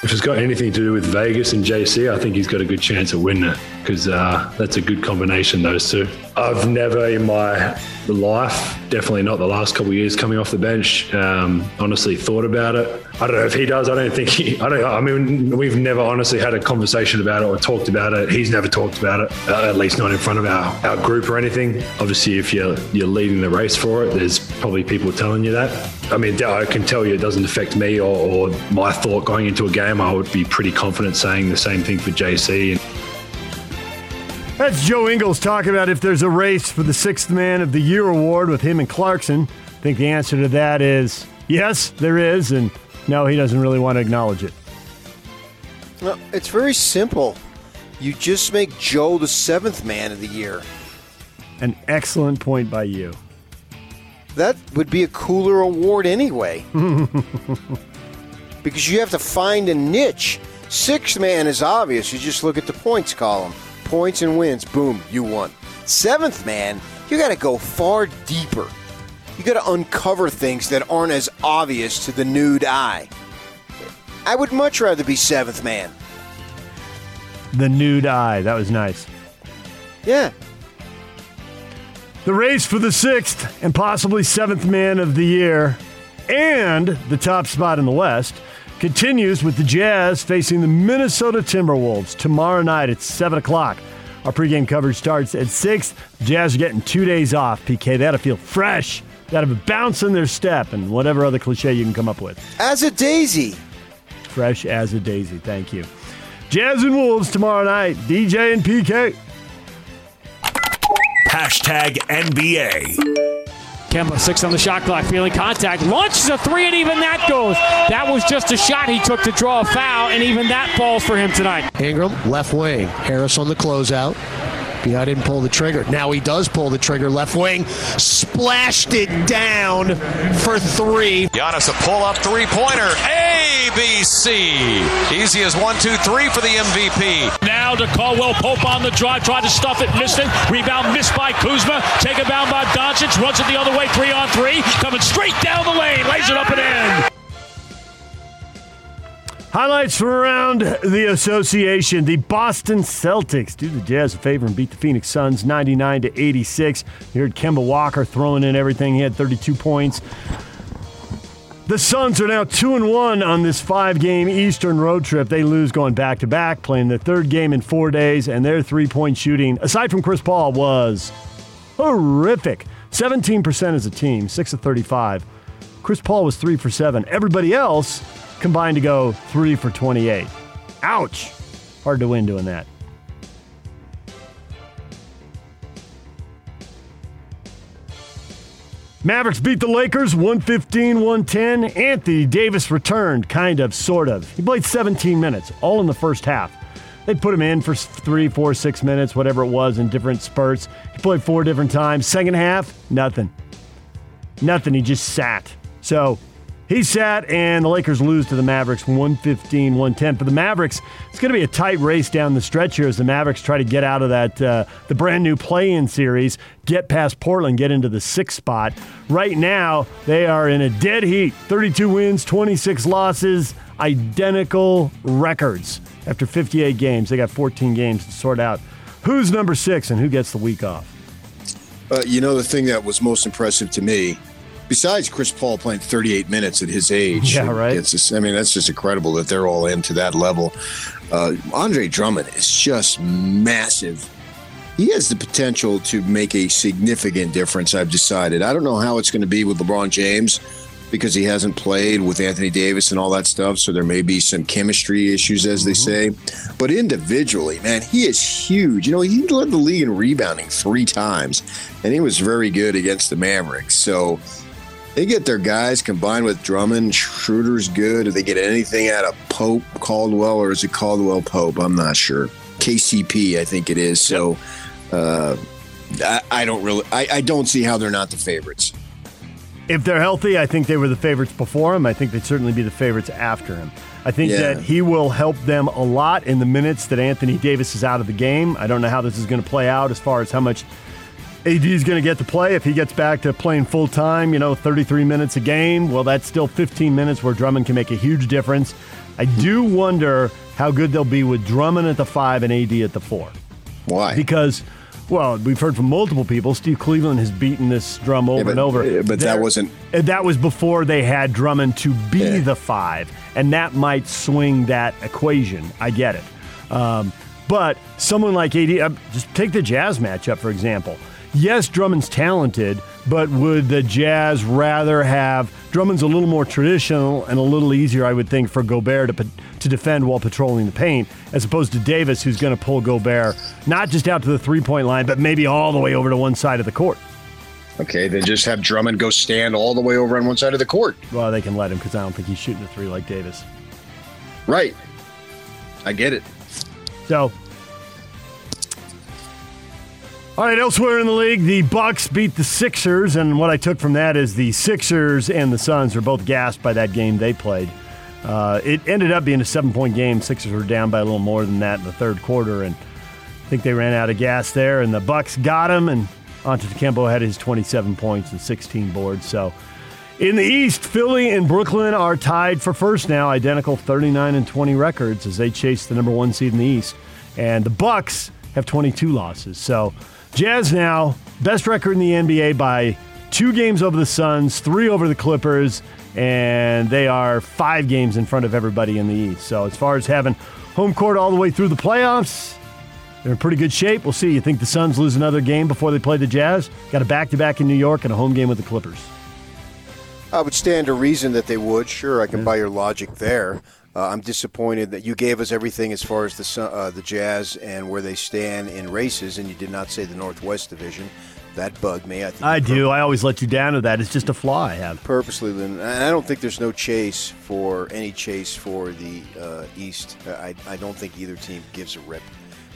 If it's got anything to do with Vegas and JC, I think he's got a good chance of winning it because uh, that's a good combination, those two. I've never in my life, definitely not the last couple of years coming off the bench, um, honestly thought about it. I don't know if he does. I don't think he, I don't I mean, we've never honestly had a conversation about it or talked about it. He's never talked about it, uh, at least not in front of our, our group or anything. Obviously, if you're, you're leading the race for it, there's probably people telling you that. I mean, I can tell you it doesn't affect me or, or my thought going into a game. I would be pretty confident saying the same thing for JC. That's Joe Ingles talking about if there's a race for the Sixth Man of the Year award with him and Clarkson. I think the answer to that is yes, there is, and no, he doesn't really want to acknowledge it. No, it's very simple. You just make Joe the seventh man of the year. An excellent point by you. That would be a cooler award anyway. because you have to find a niche. Sixth man is obvious. You just look at the points column. Points and wins, boom, you won. Seventh man, you got to go far deeper. You got to uncover things that aren't as obvious to the nude eye. I would much rather be seventh man. The nude eye. That was nice. Yeah. The race for the sixth and possibly seventh man of the year and the top spot in the West continues with the Jazz facing the Minnesota Timberwolves tomorrow night at 7 o'clock. Our pregame coverage starts at 6. The Jazz are getting two days off, PK. They got to feel fresh. They got to have a bounce in their step and whatever other cliche you can come up with. As a daisy. Fresh as a daisy. Thank you. Jazz and Wolves tomorrow night. DJ and PK. Hashtag NBA. Kemba, six on the shot clock, feeling contact, launches a three, and even that goes. That was just a shot he took to draw a foul, and even that falls for him tonight. Ingram, left wing. Harris on the closeout. I didn't pull the trigger. Now he does pull the trigger. Left wing, splashed it down for three. Giannis a pull up three pointer. ABC. Easy as one, two, three for the MVP. Now to Caldwell Pope on the drive, tried to stuff it, missed it. Rebound missed by Kuzma. Take it down by Doncic, runs it the other way, three on three. Coming straight down the lane, lays it up and in. Highlights from around the association. The Boston Celtics do the Jazz a favor and beat the Phoenix Suns 99 to 86. You heard Kemba Walker throwing in everything. He had 32 points. The Suns are now 2 and 1 on this 5-game Eastern road trip. They lose going back to back, playing the third game in 4 days and their three-point shooting aside from Chris Paul was horrific. 17% as a team, 6 of 35. Chris Paul was 3 for 7. Everybody else combined to go three for 28. Ouch. Hard to win doing that. Mavericks beat the Lakers 115 110. Anthony Davis returned, kind of, sort of. He played 17 minutes, all in the first half. They put him in for three, four, six minutes, whatever it was, in different spurts. He played four different times. Second half, nothing. Nothing. He just sat. So he sat, and the Lakers lose to the Mavericks 115 110. For the Mavericks, it's going to be a tight race down the stretch here as the Mavericks try to get out of that, uh, the brand new play in series, get past Portland, get into the sixth spot. Right now, they are in a dead heat 32 wins, 26 losses, identical records after 58 games. They got 14 games to sort out. Who's number six and who gets the week off? Uh, you know, the thing that was most impressive to me besides Chris Paul playing 38 minutes at his age. Yeah, right. It's just, I mean, that's just incredible that they're all into that level. Uh, Andre Drummond is just massive. He has the potential to make a significant difference. I've decided. I don't know how it's going to be with LeBron James because he hasn't played with Anthony Davis and all that stuff. So there may be some chemistry issues, as they say. But individually, man, he is huge. You know, he led the league in rebounding three times, and he was very good against the Mavericks. So they get their guys combined with Drummond. Schroeder's good. Do they get anything out of Pope, Caldwell, or is it Caldwell Pope? I'm not sure. KCP, I think it is. So, uh, I, I don't really. I, I don't see how they're not the favorites. If they're healthy, I think they were the favorites before him. I think they'd certainly be the favorites after him. I think Yeah. that he will help them a lot in the minutes that Anthony Davis is out of the game. I don't know how this is going to play out as far as how much AD is going to get to play. If he gets back to playing full time, you know, 33 minutes a game, well, that's still 15 minutes where Drummond can make a huge difference. I do wonder how good they'll be with Drummond at the five and AD at the four. Why? Because, well, we've heard from multiple people. Steve Cleveland has beaten this drum over but- and over. yeah, but that wasn't- That was before they had Drummond to be Yeah. the five, and that might swing that equation. I get it. Um, but someone like AD, uh, just take the Jazz matchup, for example. Yes, Drummond's talented, but would the Jazz rather have Drummond's a little more traditional and a little easier, I would think, for Gobert to to defend while patrolling the paint, as opposed to Davis, who's going to pull Gobert not just out to the three point line, but maybe all the way over to one side of the court. okay, then just have Drummond go stand all the way over on one side of the court. Well, they can let him because I don't think he's shooting a three like Davis. Right. I get it. So, all right, elsewhere in the league, the Bucks beat the Sixers, and what I took from that is the Sixers and the Suns are both gassed by that game they played. Uh, it ended up being a seven-point game. Sixers were down by a little more than that in the third quarter, and I think they ran out of gas there. And the Bucks got him, and Antetokounmpo had his 27 points and 16 boards. So, in the East, Philly and Brooklyn are tied for first now, identical 39 and 20 records as they chase the number one seed in the East. And the Bucks have 22 losses. So Jazz now best record in the NBA by two games over the Suns, three over the Clippers, and they are five games in front of everybody in the East. So as far as having home court all the way through the playoffs, they're in pretty good shape. We'll see. You think the Suns lose another game before they play the Jazz? Got a back-to-back in New York and a home game with the Clippers. I would stand to reason that they would. Sure, I can buy your logic there. Uh, I'm disappointed that you gave us everything as far as the uh, the Jazz and where they stand in races, and you did not say the Northwest Division. That bugged me. I, think I do. I always let you down to that. It's just a flaw I have. purposely, Lynn. and I don't think there's no chase for any chase for the uh, East. I, I don't think either team gives a rip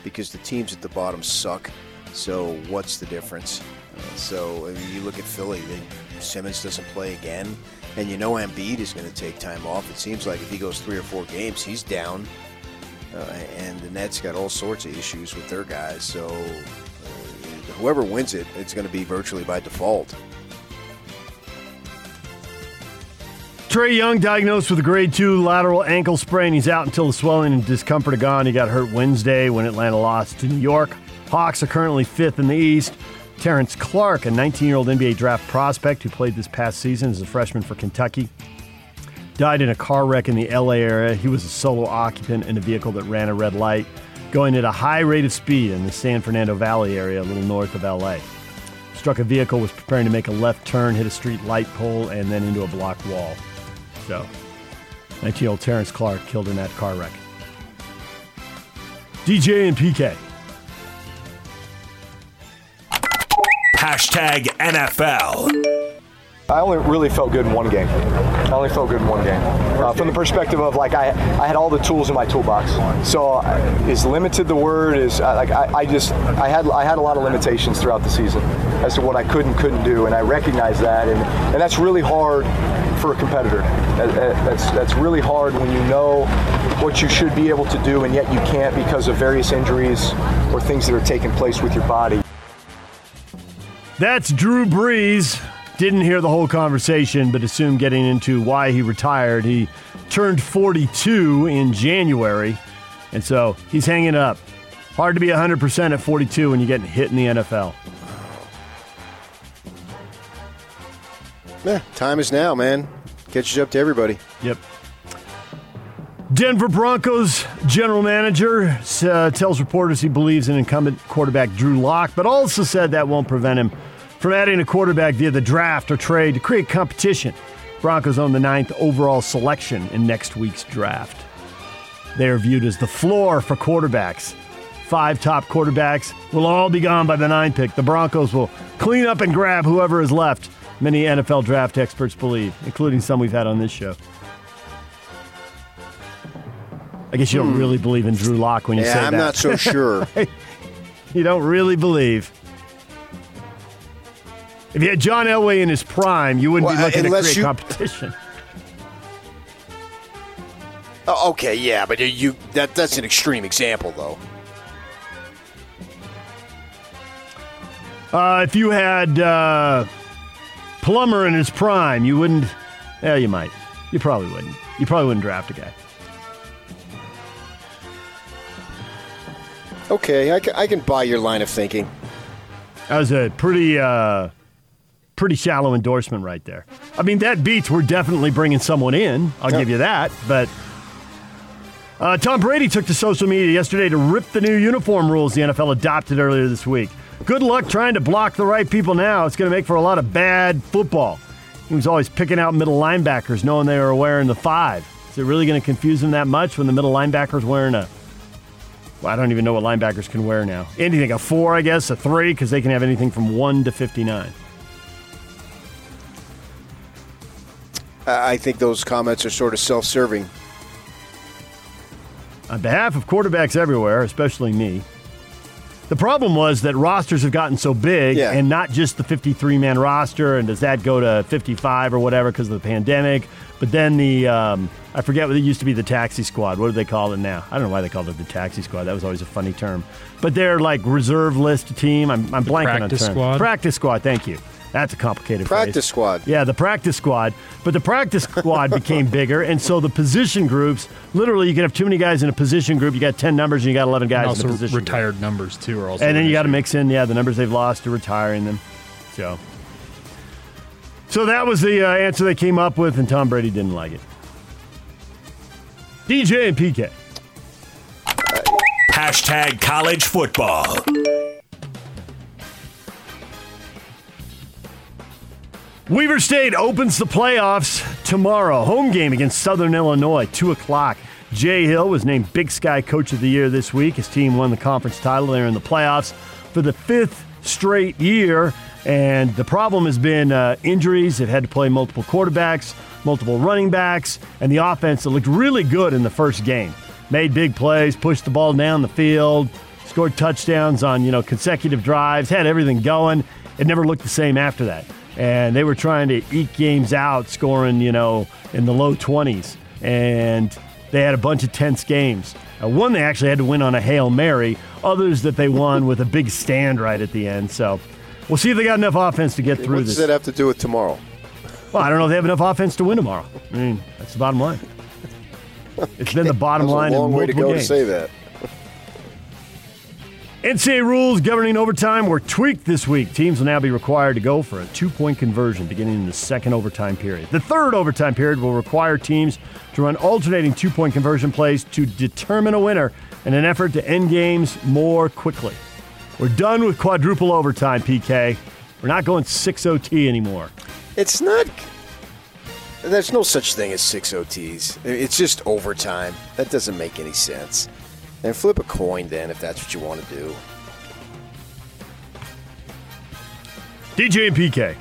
because the teams at the bottom suck. So what's the difference? Uh, so I mean, you look at Philly. They, Simmons doesn't play again, and you know Embiid is going to take time off. It seems like if he goes three or four games, he's down. Uh, and the Nets got all sorts of issues with their guys. So uh, whoever wins it, it's going to be virtually by default. Trae Young diagnosed with a grade two lateral ankle sprain. He's out until the swelling and discomfort are gone. He got hurt Wednesday when Atlanta lost to New York. Hawks are currently fifth in the East. Terrence Clarke, a 19 year old NBA draft prospect who played this past season as a freshman for Kentucky, died in a car wreck in the LA area. He was a solo occupant in a vehicle that ran a red light, going at a high rate of speed in the San Fernando Valley area, a little north of LA. Struck a vehicle, was preparing to make a left turn, hit a street light pole, and then into a block wall. So, 19 year old Terrence Clarke killed in that car wreck. DJ and PK. Hashtag NFL. I only really felt good in one game. I only felt good in one game. Uh, from the perspective of like I, I had all the tools in my toolbox. So uh, is limited the word is uh, like I, I just I had I had a lot of limitations throughout the season as to what I could and couldn't do, and I recognize that, and and that's really hard for a competitor. That- that- That's that's really hard when you know what you should be able to do, and yet you can't because of various injuries or things that are taking place with your body. That's Drew Brees. Didn't hear the whole conversation, but assumed getting into why he retired. He turned 42 in January, and so he's hanging up. Hard to be 100% at 42 when you're getting hit in the NFL. Yeah, time is now, man. Catches up to everybody. Yep. Denver Broncos general manager uh, tells reporters he believes in incumbent quarterback Drew Lock, but also said that won't prevent him from adding a quarterback via the draft or trade to create competition. Broncos own the ninth overall selection in next week's draft. They are viewed as the floor for quarterbacks. Five top quarterbacks will all be gone by the nine pick. The Broncos will clean up and grab whoever is left, many NFL draft experts believe, including some we've had on this show. I guess you don't hmm. really believe in Drew Lock when you say that. Yeah, say I'm that. not so sure. you don't really believe. If you had John Elway in his prime, you wouldn't Well, be looking to unless create you- competition. Oh, okay, yeah, but you that that's an extreme example though. Uh, if you had uh, Plummer in his prime, you wouldn't. Yeah, you might. You probably wouldn't. You probably wouldn't draft a guy. Okay, I can, I can buy your line of thinking. That was a pretty, uh, pretty shallow endorsement right there. I mean, that beats. We're definitely bringing someone in. I'll give you that. But uh, Tom Brady took to social media yesterday to rip the new uniform rules the NFL adopted earlier this week. Good luck trying to block the right people now. It's going to make for a lot of bad football. He was always picking out middle linebackers, knowing they were wearing the five. Is it really going to confuse him that much when the middle linebacker's wearing a well, I don't even know what linebackers can wear now. Anything, a four, I guess, a three, because they can have anything from one to 59. I I think those comments are sort of self-serving. On behalf of quarterbacks everywhere, especially me, the problem was that rosters have gotten so big Yeah. and not just the 53 man roster, and does that go to 55 or whatever because of the pandemic? But then the, um, I forget what it used to be the taxi squad. What do they call it now? I don't know why they called it the taxi squad. That was always a funny term. But they're like reserve list team. I'm, I'm blanking on practice terms. squad? Practice squad, thank you. That's a complicated phrase. Practice squad. Yeah, the practice squad. But the practice squad became bigger, and so the position groups. Literally, you can have too many guys in a position group. You got ten numbers, and you got eleven guys And in also a position. group. retired numbers too are also. And then you got to mix in, yeah, the numbers they've lost to retiring them. So, so that was the uh, answer they came up with, and Tom Brady didn't like it. DJ and PK. Hashtag college football. Weber State opens the playoffs tomorrow. Home game against Southern Illinois, 2 o'clock. Jay Hill was named Big Sky Coach of the Year this week. His team won the conference title. They're in the playoffs for the fifth straight year. And the problem has been uh, injuries. They've had to play multiple quarterbacks, multiple running backs, and the offense that looked really good in the first game. Made big plays, pushed the ball down the field, scored touchdowns on you know consecutive drives, had everything going. It never looked the same after that. And they were trying to eke games out, scoring you know in the low 20s, and they had a bunch of tense games. Uh, one they actually had to win on a hail mary. Others that they won with a big stand right at the end. So we'll see if they got enough offense to get through What this. does that have to do with tomorrow? Well, I don't know if they have enough offense to win tomorrow. I mean, that's the bottom line. It's been the bottom line a long in way to multiple go games. to say that. NCAA rules governing overtime were tweaked this week. Teams will now be required to go for a two point conversion beginning in the second overtime period. The third overtime period will require teams to run alternating two point conversion plays to determine a winner in an effort to end games more quickly. We're done with quadruple overtime, PK. We're not going 6 OT anymore. It's not. There's no such thing as six OTs. It's just overtime. That doesn't make any sense. And flip a coin then if that's what you want to do. DJ and PK.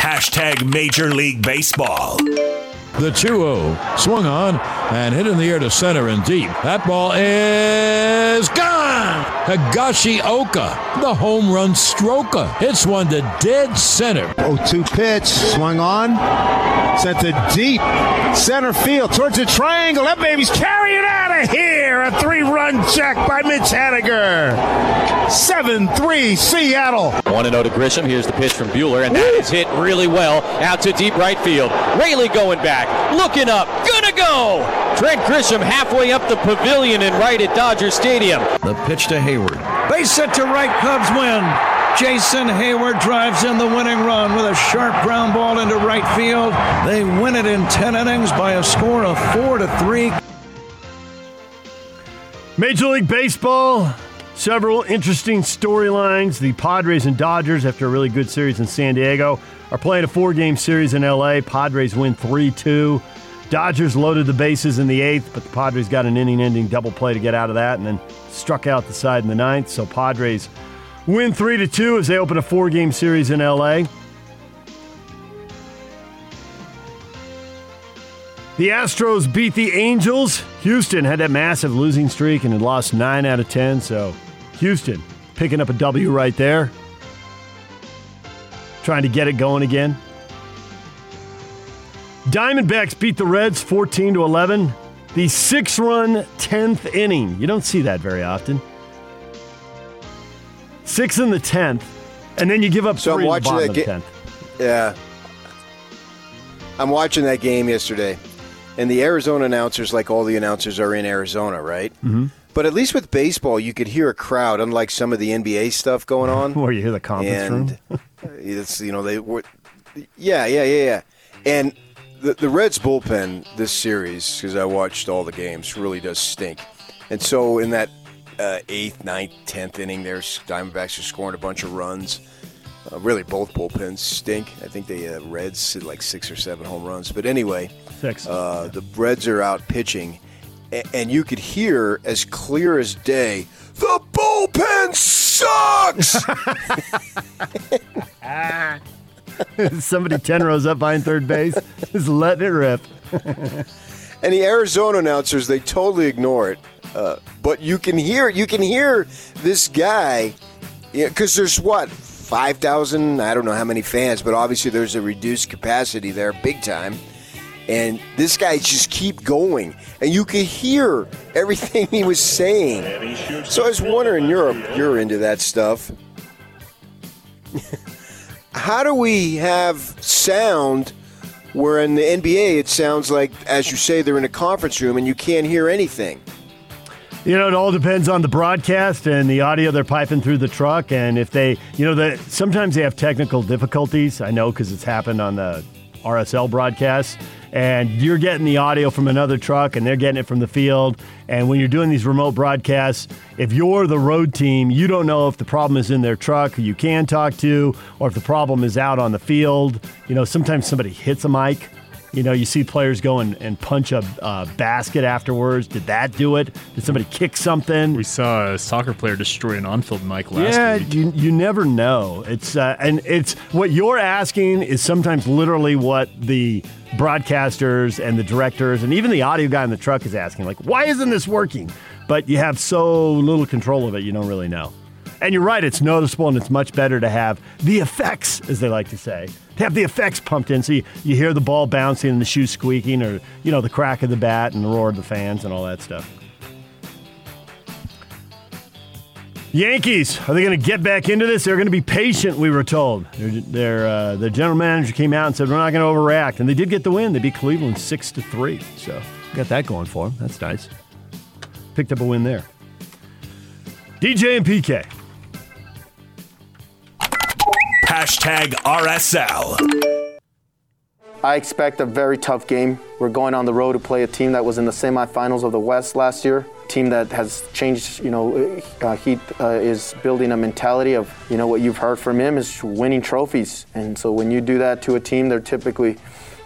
Hashtag Major League Baseball. The 2 0 swung on and hit in the air to center and deep. That ball is gone. Higashioka, the home run stroker, hits one to dead center. 0 2 pitch, swung on, sent to deep center field towards the triangle. That baby's carrying out of here. A three run check by Mitch Haniger. 7 3 Seattle. 1 0 to Grisham. Here's the pitch from Buehler, and that is hit really well out to deep right field. Rayleigh going back, looking up, gonna! Trent Grisham halfway up the pavilion and right at Dodger Stadium. The pitch to Heyward. Base hit to right, Cubs win. Jason Heyward drives in the winning run with a sharp ground ball into right field. They win it in 10 innings by a score of 4 to 3. Major League Baseball, several interesting storylines. The Padres and Dodgers, after a really good series in San Diego, are playing a four game series in LA. Padres win 3 2. Dodgers loaded the bases in the eighth, but the Padres got an inning ending double play to get out of that and then struck out the side in the ninth. So Padres win 3 to 2 as they open a four game series in LA. The Astros beat the Angels. Houston had that massive losing streak and had lost 9 out of 10, so Houston picking up a W right there. trying to get it going again. Diamondbacks beat the Reds 14 to 11. The six run 10th inning. You don't see that very often. Six in the 10th, and then you give up So I'm three in the bottom that of the ga- 10th. Yeah. I'm watching that game yesterday, and the Arizona announcers, like all the announcers, are in Arizona, right? Mm-hmm. But at least with baseball, you could hear a crowd, unlike some of the NBA stuff going on. Where you hear the conference and it's you know they were, yeah, yeah, yeah, yeah, and the the Reds bullpen this series because I watched all the games really does stink, and so in that uh, eighth, ninth, tenth inning, there's Diamondbacks are scoring a bunch of runs. Uh, really, both bullpens stink. I think the uh, Reds hit like six or seven home runs, but anyway, Six. Uh, the Reds are out pitching, a- and you could hear as clear as day, the bullpen sucks. Somebody 10 rows up behind third base, is letting it rip. And the Arizona announcers, they totally ignore it. Uh, but you can hear you can hear this guy because there's what five thousand I don't know how many fans, but obviously there's a reduced capacity there, big time. And this guy just keep going, and you could hear everything he was saying. So I was wondering, you're you're into that stuff. How do we have sound where in the NBA it sounds like, as you say, they're in a conference room and you can't hear anything? You know, it all depends on the broadcast and the audio they're piping through the truck. And if they, you know, the, sometimes they have technical difficulties. I know because it's happened on the RSL broadcast. And you're getting the audio from another truck and they're getting it from the field. And when you're doing these remote broadcasts, if you're the road team, you don't know if the problem is in their truck who you can talk to or if the problem is out on the field. You know, sometimes somebody hits a mic. You know, you see players go and, and punch a uh, basket afterwards. Did that do it? Did somebody kick something? We saw a soccer player destroy an on-field mic last yeah, week. you you never know. It's uh, and it's what you're asking is sometimes literally what the broadcasters and the directors and even the audio guy in the truck is asking. Like, why isn't this working? But you have so little control of it, you don't really know. And you're right, it's noticeable and it's much better to have the effects, as they like to say, to have the effects pumped in so you, you hear the ball bouncing and the shoe squeaking or, you know, the crack of the bat and the roar of the fans and all that stuff. Yankees, are they going to get back into this? They're going to be patient, we were told. Their, their, uh, their general manager came out and said, We're not going to overreact. And they did get the win. They beat Cleveland 6 to 3. So, got that going for them. That's nice. Picked up a win there. DJ and PK. Hashtag RSL. I expect a very tough game. We're going on the road to play a team that was in the semifinals of the West last year. Team that has changed, you know, uh, Heath uh, is building a mentality of, you know, what you've heard from him is winning trophies. And so when you do that to a team, they're typically,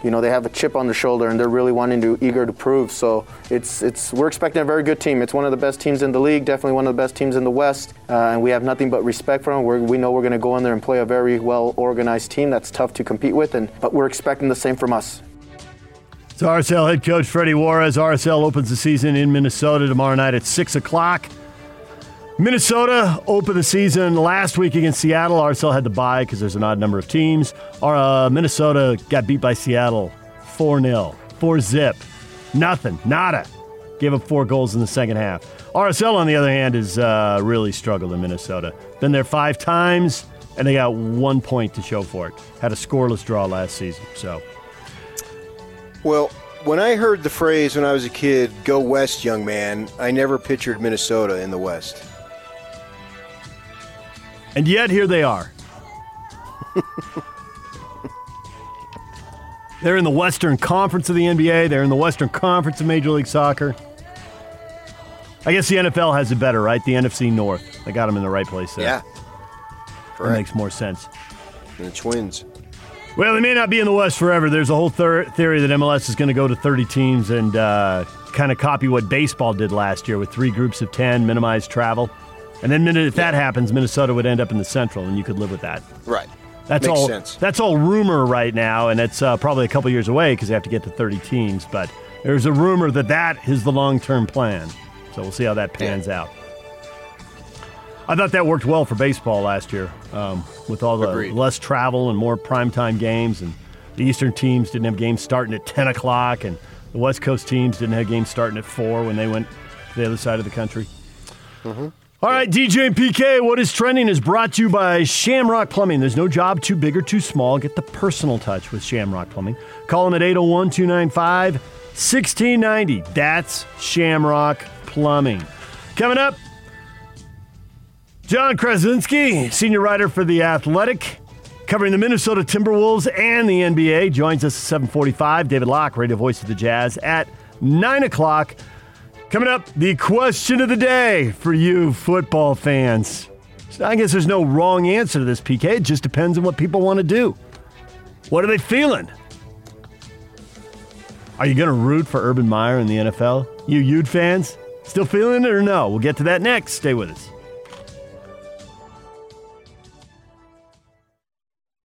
you know, they have a chip on their shoulder and they're really wanting to, eager to prove. So it's, it's, we're expecting a very good team. It's one of the best teams in the league, definitely one of the best teams in the West. Uh, and we have nothing but respect for them. We're, we know we're going to go in there and play a very well organized team that's tough to compete with. And, but we're expecting the same from us. So RSL head coach Freddy Juarez. RSL opens the season in Minnesota tomorrow night at 6 o'clock. Minnesota opened the season last week against Seattle. RSL had to bye because there's an odd number of teams. Our, uh, Minnesota got beat by Seattle 4 0, 4 zip. Nothing, nada. Gave up four goals in the second half. RSL, on the other hand, has uh, really struggled in Minnesota. Been there five times, and they got one point to show for it. Had a scoreless draw last season. So Well, when I heard the phrase when I was a kid, go west, young man, I never pictured Minnesota in the west. And yet here they are. They're in the Western Conference of the NBA. They're in the Western Conference of Major League Soccer. I guess the NFL has it better, right? The NFC North. They got them in the right place there. Yeah. That makes more sense. And the Twins. Well, they may not be in the West forever. There's a whole thir- theory that MLS is going to go to 30 teams and uh, kind of copy what baseball did last year with three groups of 10, minimize travel. And then if that happens, Minnesota would end up in the Central, and you could live with that. Right. That's Makes all. sense. That's all rumor right now, and it's uh, probably a couple years away because they have to get to 30 teams. But there's a rumor that that is the long-term plan. So we'll see how that pans out. I thought that worked well for baseball last year um, with all the Agreed. less travel and more primetime games. And the Eastern teams didn't have games starting at 10 o'clock, and the West Coast teams didn't have games starting at 4 when they went to the other side of the country. Mm-hmm. All right, DJ and PK, what is trending is brought to you by Shamrock Plumbing. There's no job too big or too small. Get the personal touch with Shamrock Plumbing. Call them at 801 295 1690. That's Shamrock Plumbing. Coming up, Jon Krawczynski, senior writer for The Athletic, covering the Minnesota Timberwolves and the NBA, joins us at 745. David Locke, radio voice of the Jazz, at 9 o'clock. Coming up, the question of the day for you football fans. I guess there's no wrong answer to this, PK. It just depends on what people want to do. What are they feeling? Are you going to root for Urban Meyer in the NFL? You Ute fans? Still feeling it or no? We'll get to that next. Stay with us.